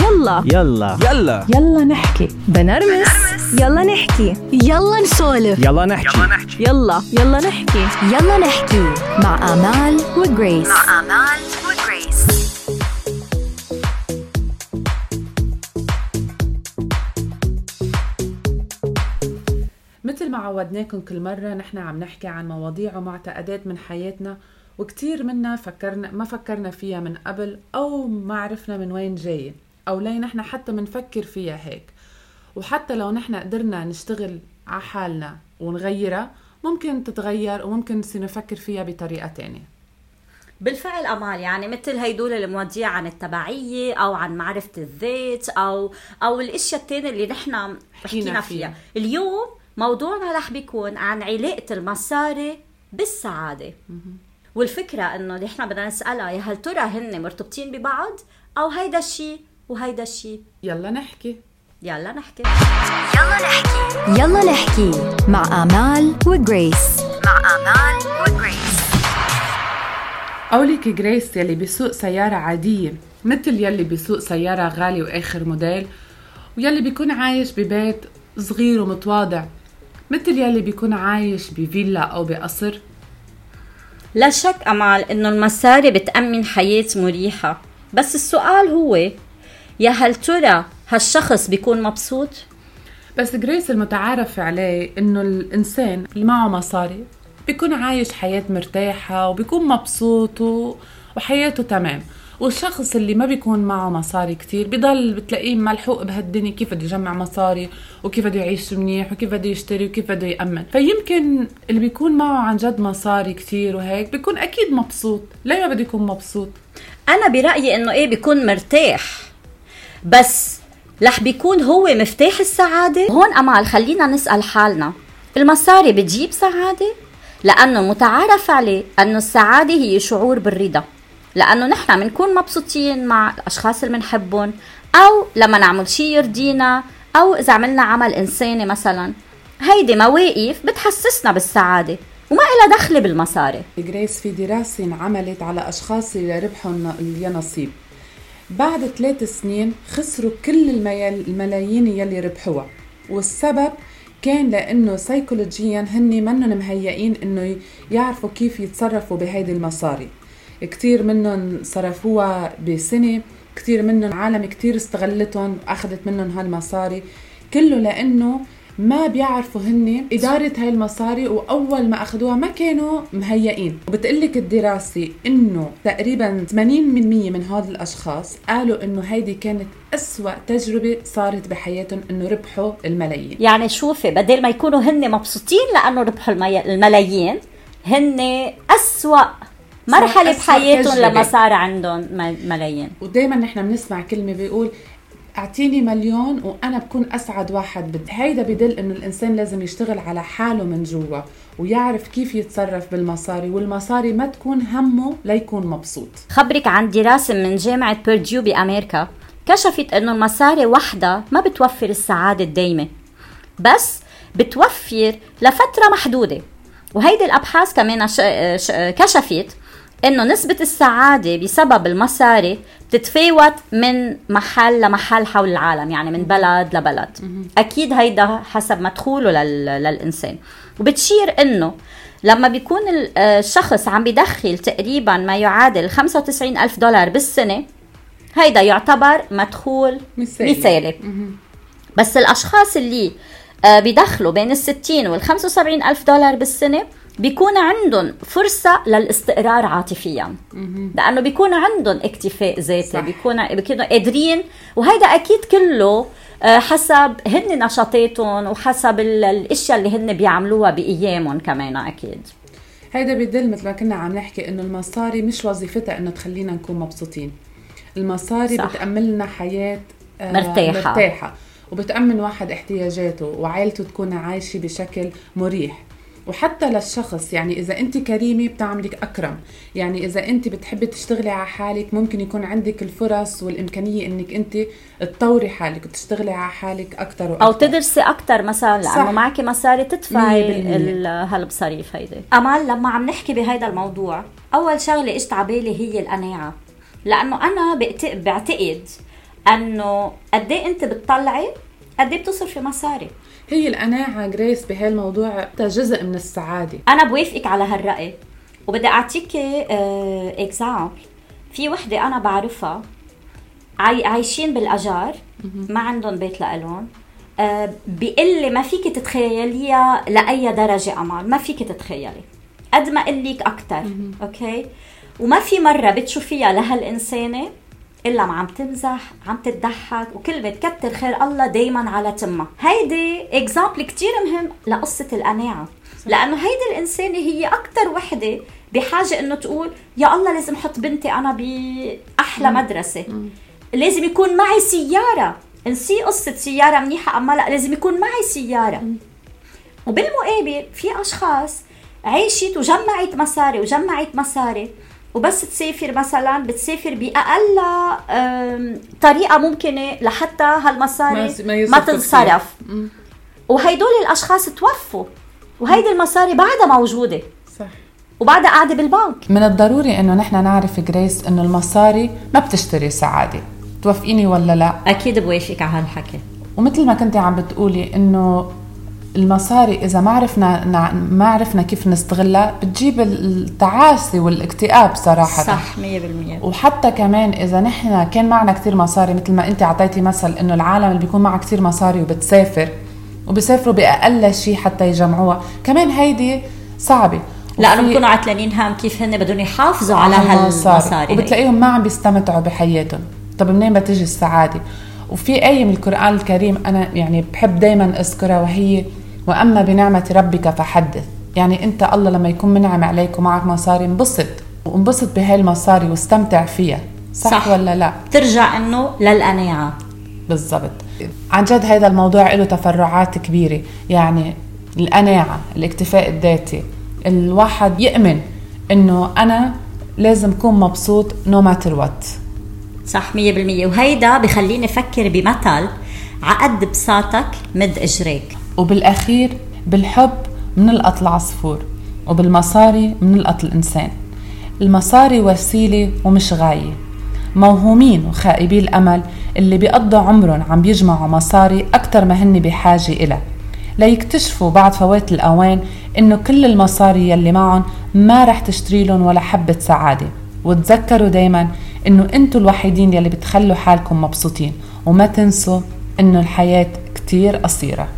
يلا. يلا. يلا. يلا نحكي. بنرمس. يلا نحكي. يلا نسولف. يلا نحكي. يلا يلا نحكي. يلا نحكي. مع آمال وجريس. مع آمال وجريس. مثل ما عودناكم كل مرة نحن عم نحكي عن مواضيع ومعتقدات من حياتنا وكتير منا فكرنا ما فكرنا فيها من قبل أو ما عرفنا من وين جاية. أو ليه نحن حتى منفكر فيها هيك. وحتى لو نحن قدرنا نشتغل على حالنا ونغيرها ممكن تتغير وممكن نصير نفكر فيها بطريقة تانية. بالفعل أمال يعني مثل هيدول المواضيع عن التبعية أو عن معرفة الذات أو أو الأشياء الثانية اللي نحن حكينا فيها. فيها. اليوم موضوعنا رح بيكون عن علاقة المصاري بالسعادة. والفكرة إنه نحن بدنا نسألها يا هل ترى هن مرتبطين ببعض؟ أو هيدا الشيء وهيدا الشيء يلا نحكي. يلا نحكي. يلا نحكي. يلا نحكي مع آمال وجريس. مع آمال وجريس. قولك جريس يلي بيسوق سيارة عادية مثل يلي بيسوق سيارة غالية وآخر موديل ويلي بيكون عايش ببيت صغير ومتواضع مثل يلي بيكون عايش بفيلا أو بقصر. لا شك آمال إنه المصاري بتأمن حياة مريحة بس السؤال هو يا هل ترى هالشخص بيكون مبسوط؟ بس جريس المتعارف عليه إنه الإنسان اللي معه مصاري بيكون عايش حياة مرتاحة وبيكون مبسوط و... وحياته تمام. والشخص اللي ما بيكون معه مصاري كتير بضل بتلاقيه ملحوق بهالدنيا كيف بده يجمع مصاري وكيف بده يعيش منيح وكيف بده يشتري وكيف بده يأمن. فيمكن اللي بيكون معه عن جد مصاري كتير وهيك بيكون أكيد مبسوط. ليه ما بده يكون مبسوط؟ أنا برأيي إنه إيه بيكون مرتاح. بس رح بيكون هو مفتاح السعادة؟ هون أمال خلينا نسأل حالنا المصاري بتجيب سعادة؟ لأنه متعارف عليه أنه السعادة هي شعور بالرضا لأنه نحن بنكون مبسوطين مع الأشخاص اللي بنحبهم أو لما نعمل شيء يرضينا أو إذا عملنا عمل إنساني مثلا. هيدي مواقف بتحسسنا بالسعادة وما إلها دخل بالمصاري. جريس في دراسة انعملت على أشخاص اللي ربحهم يا نصيب بعد ثلاث سنين خسروا كل الملايين يلي ربحوها. والسبب كان لأنه سيكولوجيا هن منهم مهيئين إنه يعرفوا كيف يتصرفوا بهيدي المصاري. كتير منهم صرفوها بسنة كتير منهم عالم كتير استغلتهم وأخذت منهم هالمصاري. كله لأنه ما بيعرفوا هن إدارة هاي المصاري وأول ما أخذوها ما كانوا مهيئين وبتقلك الدراسة إنه تقريبا 80% من هذا الأشخاص قالوا إنه هيدي كانت أسوأ تجربة صارت بحياتهم إنه ربحوا الملايين يعني شوفي بدل ما يكونوا هن مبسوطين لأنه ربحوا. الملايين هن أسوأ مرحلة بحياتهم. لما صار عندهم ملايين ودائما نحن بنسمع كلمة بيقول أعطيني مليون وأنا بكون أسعد واحد بدي هيدا بدل إنه الإنسان لازم يشتغل على حاله من جوا ويعرف كيف يتصرف بالمصاري والمصاري ما تكون همه ليكون مبسوط خبرك عن دراسة من جامعة بيرديو بأمريكا كشفت أنه المصاري وحدها ما بتوفر السعادة الدايمة بس بتوفر لفترة محدودة وهيدي الأبحاث كمان. كشفت أنه نسبة السعادة بسبب المصاري بتتفاوت من محل لمحل حول العالم يعني من بلد لبلد. أكيد هيدا حسب مدخوله لل... للإنسان. وبتشير أنه لما بيكون آه، الشخص عم بيدخل تقريبا ما يعادل 95 ألف دولار بالسنة هيدا يعتبر مدخول مثالي. مثالي. بس الأشخاص اللي آه، بيدخلوا بين ال 60 وال 75 ألف دولار بالسنة بيكون عندهم فرصة للاستقرار عاطفيا لأنه بيكون عندهم اكتفاء ذاتي. بيكون بيكونوا قادرين وهيدا أكيد كله آه، حسب هن نشاطاتهم وحسب ال- الأشياء اللي هن بيعملوها بأيامهم كمان أكيد هيدا بدل مثل ما كنا عم نحكي إنه المصاري مش وظيفتها إنه تخلينا نكون مبسوطين المصاري صح. بتأمن لنا حياة آه، مرتاحة. مرتاحة وبتأمن واحد احتياجاته وعائلته تكون عايشة بشكل مريح وحتى للشخص يعني إذا أنت كريمة بتعملك أكرم. يعني إذا أنت بتحبي تشتغلي على حالك ممكن يكون عندك الفرص والإمكانية إنك أنت تطوري حالك وتشتغلي على حالك أكثر وأكثر أو تدرسي أكثر مثلا صح. لأنه معك مصاري تدفعي هالمصاريف هيدي. أمال لما عم نحكي بهيدا الموضوع أول شغلة إجت على بالي هي القناعة. لأنه أنا بعت- بعتقد إنه قد إيه أنت بتطلعي قد إيه بتصرفي مصاري. هي القناعة grace بهالموضوع جزء من السعادة. أنا بوافقك على هالرأي. وبدي أعطيكي example في وحدة أنا بعرفها. عا عايشين بالأجار. ما عندهم بيت لإلهم. آه بيقول لي ما فيك تتخيليها لأي درجة أمال. ما فيك تتخيلي. قد ما أقول لك أكثر okay؟ وما في مرة بتشوفيها لهالإنسانة إلا ما عم تمزح عم تضحك وكلمه كتر خير الله دايما على تمها. هيدي اكزامبل كتير مهم لقصة القناعة. لأنه هيدي الإنسانة هي أكثر وحدة بحاجة إنه تقول يا الله لازم أحط بنتي أنا بأحلى مدرسة. لازم يكون معي سيارة. نسي قصة سيارة منيحة اما لا؟ لازم يكون معي سيارة. وبالمقابل في أشخاص عيشت وجمعت مصاري وجمعت مصاري وبس تسافر مثلا بتسافر بأقل طريقة ممكنة لحتى هالمصاري ما- ما تنصرف. وهيدول الأشخاص توفوا. وهيدي المصاري بعدها موجودة. صح. وبعدها قاعدة بالبنك. من الضروري إنه نحن نعرف جريس إنه المصاري ما بتشتري سعادة. توافقيني ولا لا؟ أكيد بوافقك على هالحكي. ومثل ما كنتي عم بتقولي إنه المصاري إذا ما عرفنا ما عرفنا كيف نستغلها بتجيب التعاسة والاكتئاب صراحة. صح 100% وحتى كمان إذا نحن كان معنا كتير مصاري مثل ما أنت أعطيتي مثل إنه العالم اللي بيكون معها كتير مصاري وبتسافر وبيسافروا بأقل شيء حتى يجمعوها. كمان هيدي صعبة. لأنه بيكونوا عتلانين هم كيف هن بدهم يحافظوا على هالمصاري. وبتلاقيهم ما عم بيستمتعوا بحياتهم. طب منين بتجي السعادة؟ وفي آية من القرآن الكريم أنا يعني بحب دايما أذكرها وهي وأما بنعمة ربك فحدث. يعني أنت الله لما يكون منعم عليك ومعك مصاري انبسط. وانبسط بهاي المصاري واستمتع فيها. صح, صح. ولا لا؟ ترجع إنه للقناعة. بالضبط. عن جد هذا الموضوع له تفرعات كبيرة. يعني القناعة الاكتفاء الذاتي. الواحد يؤمن إنه أنا لازم أكون مبسوط نو ماتر وات صح 100% وهيدا بخليني أفكر بمثل عقد بساطك مد إجريك. وبالأخير بالحب منلقط العصفور وبالمصاري منلقط الانسان المصاري وسيلة ومش غاية. موهومين وخائبي الأمل اللي بيقضوا عمرهم عم بيجمعوا مصاري أكثر ما هن بحاجة إلها. ليكتشفوا بعد فوات الأوان إنه كل المصاري يلي معهم ما رح تشتري لهم ولا حبة سعادة. وتذكروا دايما إنه أنتوا الوحيدين يلي بتخلوا حالكم مبسوطين. وما تنسوا إنه الحياة كتير قصيرة.